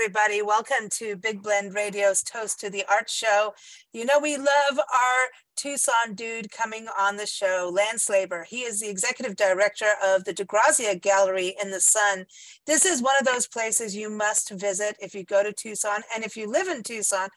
everybody, welcome to Big Blend Radio's Toast to the Art Show. You know, we love our Tucson dude coming on the show, Lance Laber. He is the executive director of the DeGrazia Gallery in the Sun. This is one of those places you must visit if you go to Tucson. And if you live in Tucson,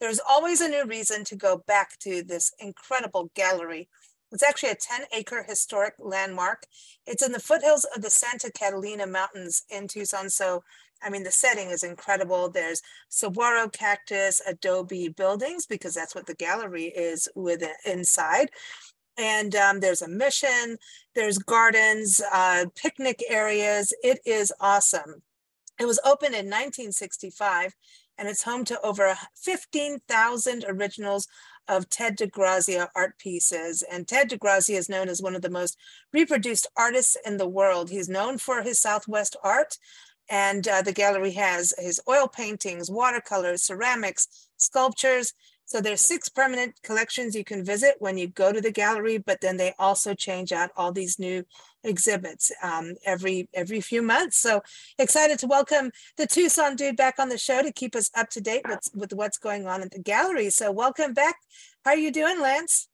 there's always a new reason to go back to this incredible gallery. It's actually a 10 acre historic landmark. It's in the foothills of the Santa Catalina Mountains in Tucson. So I mean, the setting is incredible. There's saguaro cactus, adobe buildings, because that's what the gallery is with inside. And um, there's a mission, there's gardens, uh, picnic areas. It is awesome. It was opened in 1965 and it's home to over 15,000 originals of Ted DeGrazia art pieces. And Ted DeGrazia is known as one of the most reproduced artists in the world. He's known for his Southwest art, and uh, the gallery has his oil paintings, watercolors, ceramics, sculptures. So there's six permanent collections you can visit when you go to the gallery, but then they also change out all these new exhibits um, every every few months. So excited to welcome the Tucson dude back on the show to keep us up to date with, with what's going on at the gallery. So welcome back. How are you doing, Lance?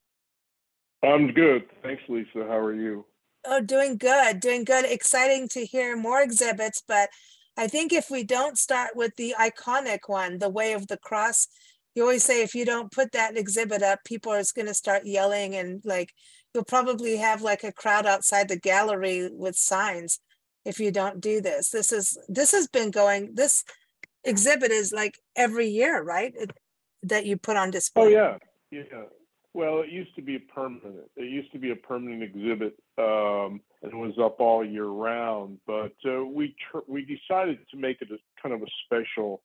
I'm good. Thanks, Lisa. How are you? Oh, doing good, doing good. Exciting to hear more exhibits, but I think if we don't start with the iconic one, the Way of the Cross, you always say if you don't put that exhibit up, people are going to start yelling and like you'll probably have like a crowd outside the gallery with signs if you don't do this. This is this has been going. This exhibit is like every year, right? It, that you put on display. Oh yeah, yeah. Well, it used to be permanent. It used to be a permanent exhibit, um, and it was up all year round. But uh, we tr- we decided to make it a kind of a special,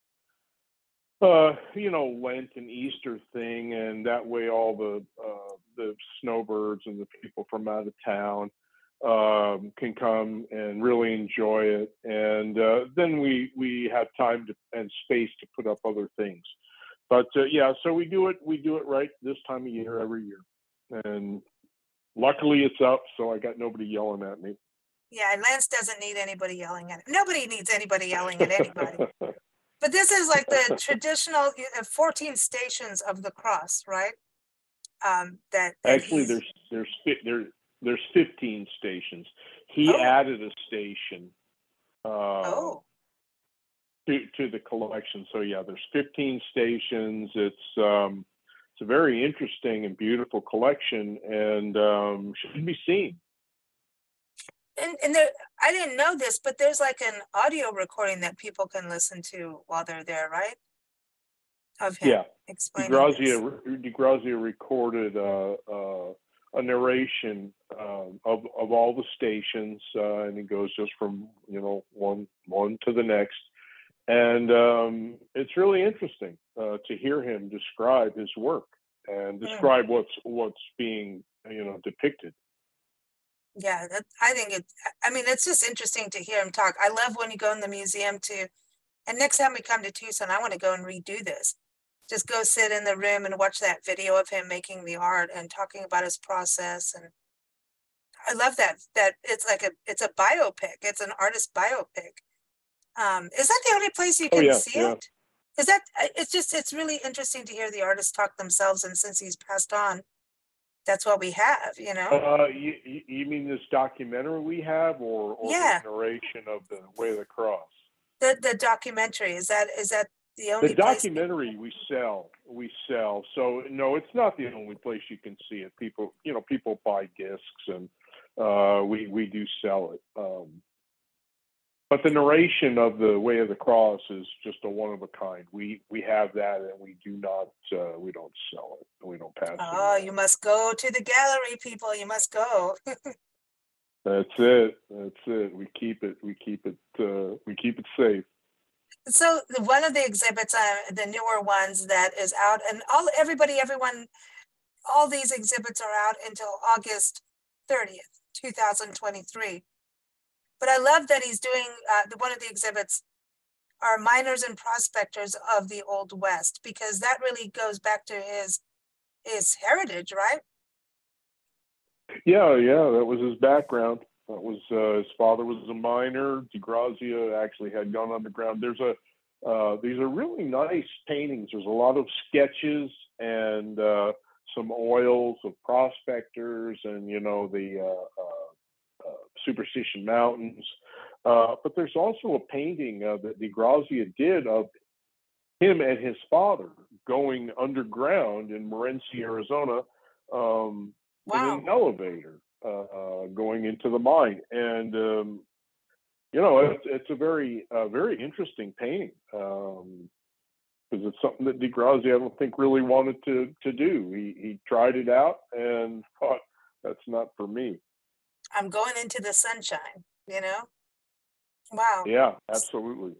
uh, you know, Lent and Easter thing, and that way all the uh, the snowbirds and the people from out of town um, can come and really enjoy it. And uh, then we we have time to, and space to put up other things but uh, yeah, so we do it. We do it right this time of year every year, and luckily it's up, so I got nobody yelling at me. Yeah, Lance doesn't need anybody yelling at him. Nobody needs anybody yelling at anybody. but this is like the traditional 14 stations of the cross, right? Um, that, that actually there's there's there there's 15 stations. He oh. added a station. Uh, oh to, to the collection. So yeah, there's 15 stations. It's um, it's a very interesting and beautiful collection, and um, should be seen. And, and there, I didn't know this, but there's like an audio recording that people can listen to while they're there, right? Of him yeah. explaining. DeGrazia, DeGrazia recorded uh, uh, a narration um, of of all the stations, uh, and it goes just from you know one one to the next and um, it's really interesting uh, to hear him describe his work and describe what's what's being you know depicted. Yeah that, i think it i mean it's just interesting to hear him talk. I love when you go in the museum too and next time we come to tucson i want to go and redo this. Just go sit in the room and watch that video of him making the art and talking about his process and i love that that it's like a it's a biopic. It's an artist biopic. Um, is that the only place you oh, can oh, yeah, see yeah. it? Is that uh, it's just it's really interesting to hear the artists talk themselves, and since he's passed on, that's what we have, you know. Uh, you, you mean this documentary we have, or, or yeah. the narration of the Way of the Cross? The the documentary is that is that the only the documentary we sell we sell so no it's not the only place you can see it people you know people buy discs and uh, we we do sell it um, but the narration of the way of the cross is just a one of a kind. We we have that, and we do not uh, we don't sell it. We don't pass. It. Oh, it you must go to the gallery, people. You must go. That's it. That's it. We keep it. We keep it. Uh, we keep it safe. So one of the exhibits, uh, the newer ones that is out, and all everybody, everyone, all these exhibits are out until August thirtieth, two thousand twenty-three But I love that he's doing uh, one of the exhibits are miners and prospectors of the Old West because that really goes back to his his heritage, right? Yeah, yeah, that was his background. That was uh, his father was a miner. DeGrazia actually had gone underground. There's a uh, these are really nice paintings. There's a lot of sketches and uh, some oils of prospectors and you know the uh, uh, Superstition Mountains. but there's also a painting that DeGrazia did of him and his father going underground in Morenci, Arizona, um, wow. in an elevator uh, going into the mine. And um, you know, it's, it's a very, uh, very interesting painting because um, it's something that DeGrazia I don't think really wanted to to do. He he tried it out and thought that's not for me. I'm going into the sunshine. You know. Wow. Yeah, absolutely.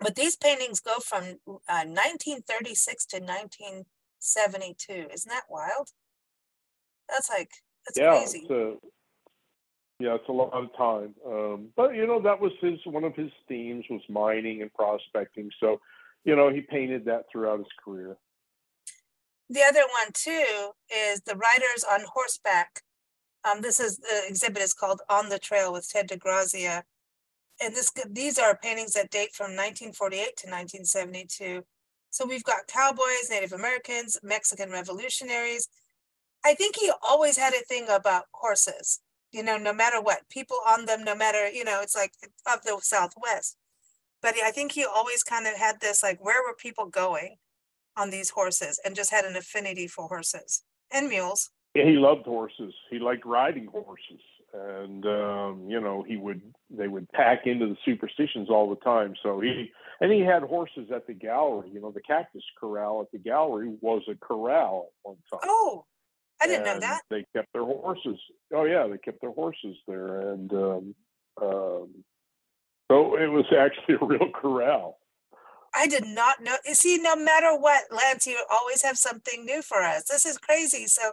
But these paintings go from uh, 1936 to 1972. Isn't that wild? That's like that's yeah, crazy. It's a, yeah, it's a lot of time. Um, but you know, that was his one of his themes was mining and prospecting. So, you know, he painted that throughout his career. The other one too is the riders on horseback. Um, this is the exhibit is called On the Trail with Ted DeGrazia. And this these are paintings that date from 1948 to 1972. So we've got cowboys, Native Americans, Mexican revolutionaries. I think he always had a thing about horses you know, no matter what, people on them, no matter, you know, it's like of the Southwest. But I think he always kind of had this like, where were people going on these horses and just had an affinity for horses and mules. He loved horses. He liked riding horses. And, um, you know, he would, they would pack into the superstitions all the time. So he, and he had horses at the gallery. You know, the cactus corral at the gallery was a corral at one time. Oh, I didn't know that. They kept their horses. Oh yeah, they kept their horses there, and um, um, so it was actually a real corral. I did not know. You See, no matter what, Lance, you always have something new for us. This is crazy. So,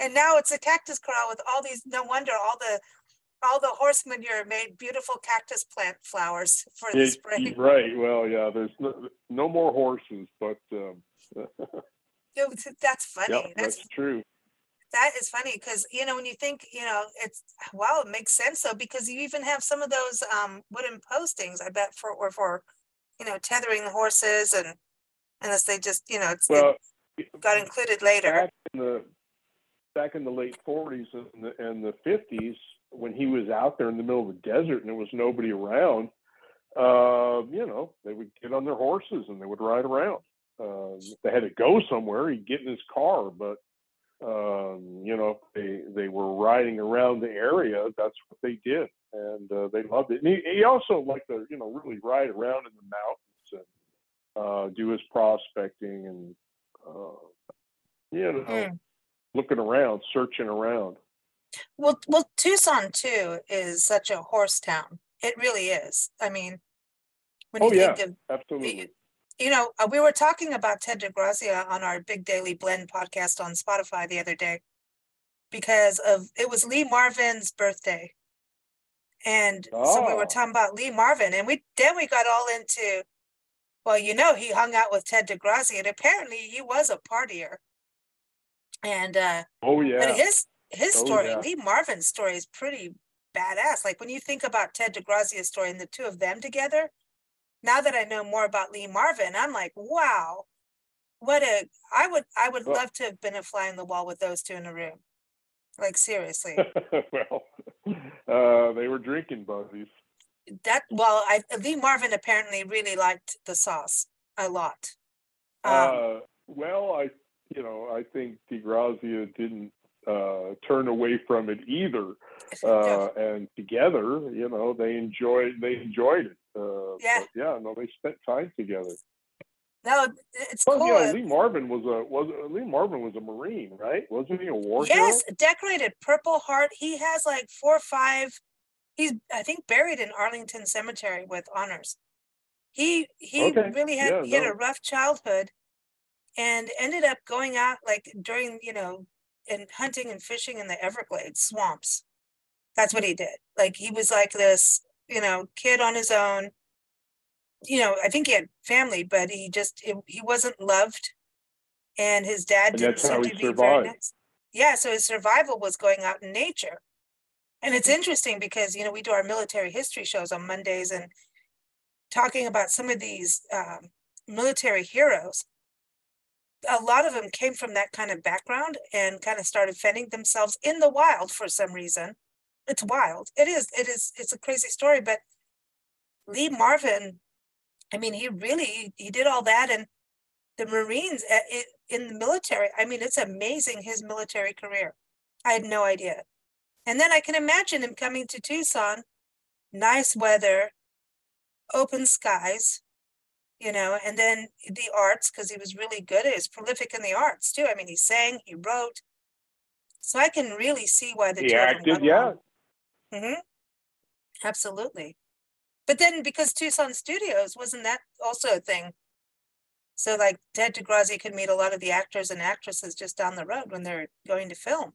and now it's a cactus corral with all these. No wonder all the all the horse manure made beautiful cactus plant flowers for the spring. Right. Well, yeah. There's no, no more horses, but um, that's funny. Yep, that's, that's true that is funny because you know when you think you know it's wow it makes sense though because you even have some of those um wooden postings i bet for or for you know tethering the horses and unless they just you know it's well, it got included later back in the back in the late 40s and the, and the 50s when he was out there in the middle of the desert and there was nobody around uh, you know they would get on their horses and they would ride around uh, if they had to go somewhere he'd get in his car but um, you know, they they were riding around the area. That's what they did, and uh, they loved it. And he, he also liked to, you know, really ride around in the mountains and uh, do his prospecting and, uh, you know, mm. Looking around, searching around. Well, well, Tucson too is such a horse town. It really is. I mean, when oh, you yeah, think of absolutely you know, uh, we were talking about Ted DeGrazia on our Big Daily Blend podcast on Spotify the other day because of it was Lee Marvin's birthday. And oh. so we were oh. talking about Lee Marvin and we then we got all into well, you know, he hung out with Ted DeGrazia and apparently he was a partier. And uh oh yeah. But his his oh, story, yeah. Lee Marvin's story is pretty badass. Like when you think about Ted DeGrazia's story and the two of them together, now that I know more about Lee Marvin, I'm like, wow, what a I would I would well, love to have been a fly in the wall with those two in a room. Like seriously. well, uh, they were drinking buddies. That well, I Lee Marvin apparently really liked the sauce a lot. Um, uh, well, I you know I think DeGrazia didn't uh, turn away from it either. Uh, and together, you know, they enjoyed they enjoyed it. Uh, yeah, yeah, no, they spent time together. No, it's well, cool. Yeah, Lee Marvin was a was Lee Marvin was a Marine, right? Wasn't he a war Yes, hero? decorated Purple Heart. He has like four or five. He's I think buried in Arlington Cemetery with honors. He he okay. really had yeah, he no. had a rough childhood, and ended up going out like during you know and hunting and fishing in the Everglades swamps That's what he did. Like he was like this, you know, kid on his own. You know, I think he had family, but he just he wasn't loved, and his dad And didn't seem to be very nice. Yeah, so his survival was going out in nature, and it's interesting because you know we do our military history shows on Mondays and talking about some of these um, military heroes. A lot of them came from that kind of background and kind of started fending themselves in the wild for some reason. It's wild. It is. It is. It's a crazy story. But Lee Marvin, I mean, he really he did all that, and the Marines uh, in the military. I mean, it's amazing his military career. I had no idea. And then I can imagine him coming to Tucson, nice weather, open skies, you know, and then the arts because he was really good. He was prolific in the arts too. I mean, he sang, he wrote. So I can really see why the He acted, yeah. along. hmm Absolutely. But then because Tucson Studios, wasn't that also a thing? So like Ted DeGrazia could meet a lot of the actors and actresses just down the road when they're going to film.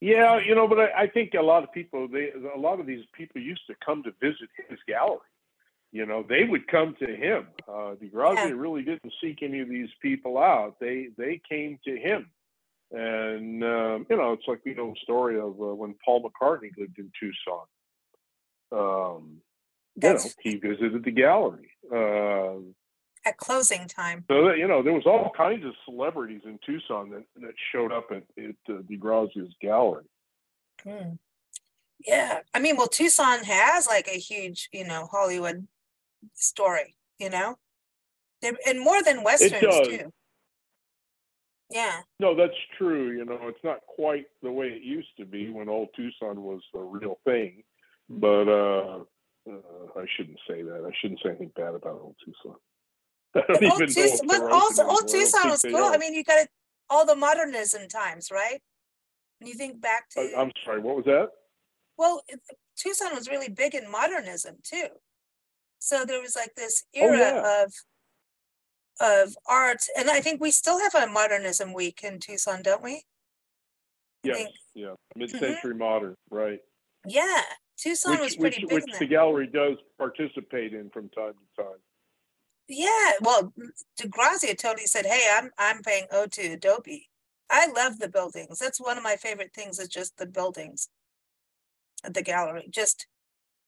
Yeah, you know, but I, I think a lot of people, they, a lot of these people used to come to visit his gallery. You know, they would come to him. Uh, DeGrazia Yeah. really didn't seek any of these people out. They they came to him, and um, you know, it's like the old story of uh, when Paul McCartney lived in Tucson. Um, you know, he visited the gallery. Um at closing time. so that, you know, there was all kinds of celebrities in Tucson that, that showed up at, at uh, DeGrazia's gallery. Mm. Yeah. I mean, well, Tucson has like a huge, you know, Hollywood story, you know? And more than westerns too. Yeah. No, that's true. You know, it's not quite the way it used to be when old Tucson was the real thing. But uh, uh, I shouldn't say that. I shouldn't say anything bad about old Tucson. But old, Tucson, but also old anymore. I don't Tucson was cool. I mean, you got it, all the modernism times, right? When you think back to, I- I'm sorry. What was that? well, Tucson was really big in modernism too. So there was like this Oh, era yeah. of of art, and I think we still have a modernism week in Tucson, don't we? Yes. Yeah. Mm-hmm. Mid-century modern. Right. Yeah, Tucson Which was which pretty big which the gallery does participate in from time to time. Yeah, well, DeGrazia totally said, "Hey, I'm I'm paying ode to Adobe. I love the buildings. That's one of my favorite things is just the buildings at the gallery. Just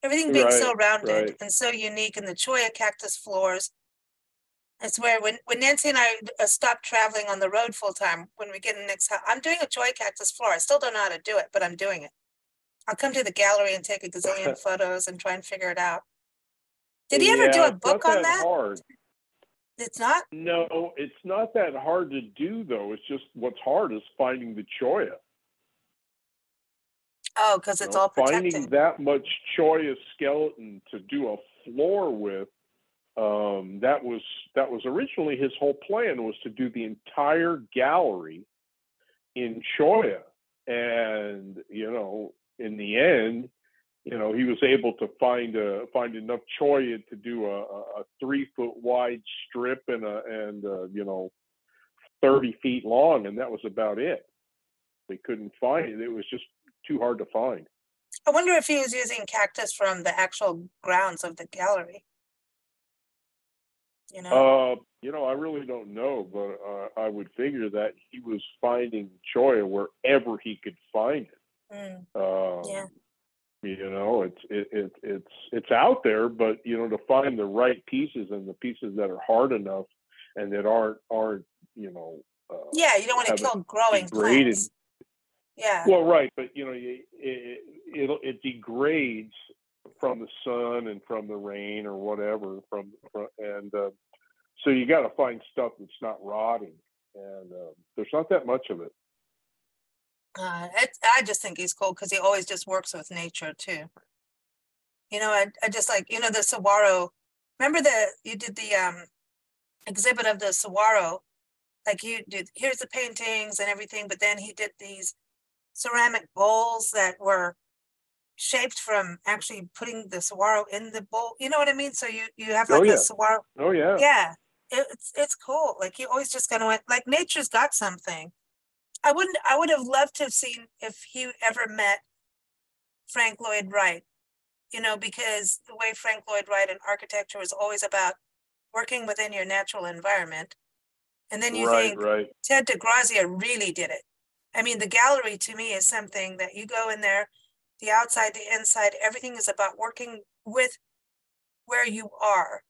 everything being so rounded right. and so unique, and the cholla cactus floors. It's where when when Nancy and I uh, stop traveling on the road full time, when we get in the next house, I'm doing a cholla cactus floor. I still don't know how to do it, but I'm doing it. I'll come to the gallery and take a gazillion photos and try and figure it out. Did he ever do Yeah, a it's book not on that? Hard. It's not. No, it's not that hard to do though. It's just what's hard is finding the choya. Oh, because you it's know, all finding that much choya skeleton to do a floor with. Um, that was that was originally his whole plan was to do the entire gallery in choya, and you know, in the end, you know, he was able to find a find enough choya to do a, a, a three foot wide strip and a and a, you know, thirty feet long, and that was about it. They couldn't find it; it was just too hard to find. I wonder if he was using cactus from the actual grounds of the gallery. You know, Uh, you know, I really don't know, but uh, I would figure that he was finding choya wherever he could find it. Mm, Um, Yeah. You know, it's it, it it's it's out there, but you know, to find the right pieces and the pieces that are hard enough and that aren't aren't you know. Uh, yeah, you don't want to kill growing degraded. plants. Yeah, Well, right, but you know, it, it it degrades from the sun and from the rain or whatever. From, from and uh, so you got to find stuff that's not rotting, and uh, there's not that much of it. uh, it, I just think he's cool because he always just works with nature too. You know, I, I just like you know the saguaro. Remember the you did the um exhibit of the saguaro, like you did. Here's the paintings and everything, but then he did these ceramic bowls that were shaped from actually putting the saguaro in the bowl. You know what I mean? So you you have Oh, like yeah. a saguaro. Oh yeah, Yeah, it, it's it's cool. Like you always just kind of went like nature's got something. I wouldn't. I would have loved to have seen if he ever met Frank Lloyd Wright. You know, because the way Frank Lloyd Wright in architecture was always about working within your natural environment. And then you right, think right. Ted DeGrazia really did it. I mean, the gallery to me is something that you go in there, the outside, the inside, everything is about working with where you are,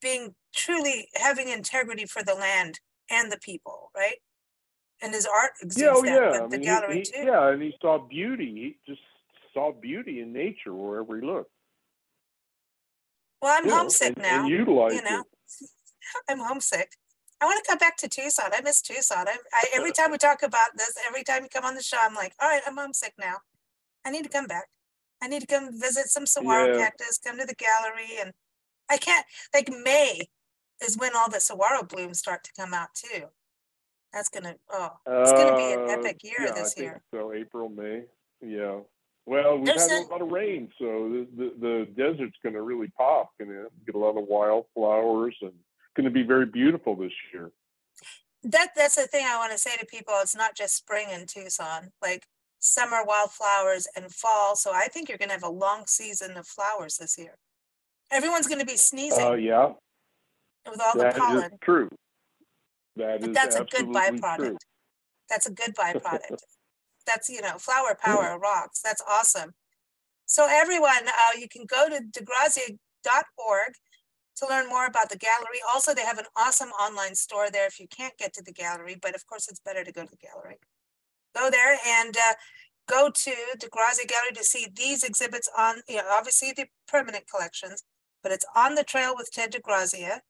being truly having integrity for the land and the people, right? And his art exudes Yeah, oh, that yeah. I the mean, gallery he- too. Yeah, and he saw beauty. He just saw beauty in nature wherever he looked. Well, I'm homesick and, now. And utilized you know, it. I'm homesick. I want to come back to Tucson. I miss Tucson. I, I every time we talk about this, every time you come on the show, I'm like, all right, I'm homesick now. I need to come back. I need to come visit some saguaro Yeah. cactus, come to the gallery, and I can't. Like May is when all the saguaro blooms start to come out too. That's gonna. Oh, it's gonna be an Uh, epic year yeah, this year. So April, May. Yeah. Well, we've There's had a- a lot of rain, so the the, the desert's going to really pop. Going to get a lot of wildflowers, and going to be very beautiful this year. that that's the thing I want to say to people. It's not just spring in Tucson, like summer wildflowers and fall. So I think you're gonna have a long season of flowers this year. Everyone's gonna be sneezing Uh, yeah, with all that the is pollen, true. That but is that's a good byproduct. true. That's a good byproduct. that's you know, flower power rocks. That's awesome. So everyone, uh, you can go to degrazia.org to learn more about the gallery. Also, they have an awesome online store there if you can't get to the gallery, but of course, it's better to go to the gallery. Go there and uh, go to DeGrazia Gallery to see these exhibits on, you know, obviously the permanent collections, but it's on the trail with Ted DeGrazia.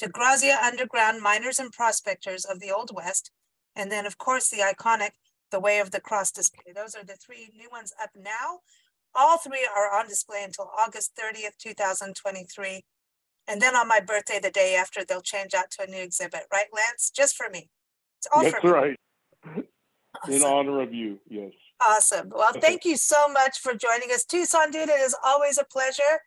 DeGrazia Underground Miners and Prospectors of the Old West. And then, of course, the iconic The Way of the Cross display. Those are the three new ones up now. All three are on display until August 30th, 2023. And then on my birthday, the day after, they'll change out to a new exhibit, right, Lance? Just for me. It's all That's for me. right. In honor of you, yes. Awesome. Well, thank you so much for joining us. Tucson, dude, it is always a pleasure.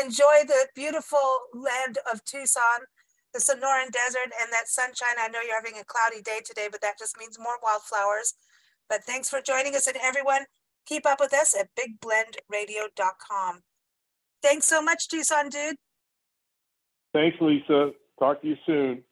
Enjoy the beautiful land of Tucson, the Sonoran Desert, and that sunshine. I know you're having a cloudy day today, but that just means more wildflowers. But thanks for joining us, and everyone, keep up with us at bigblendradio.com. Thanks so much, Tucson, dude. Thanks, Lisa. Talk to you soon.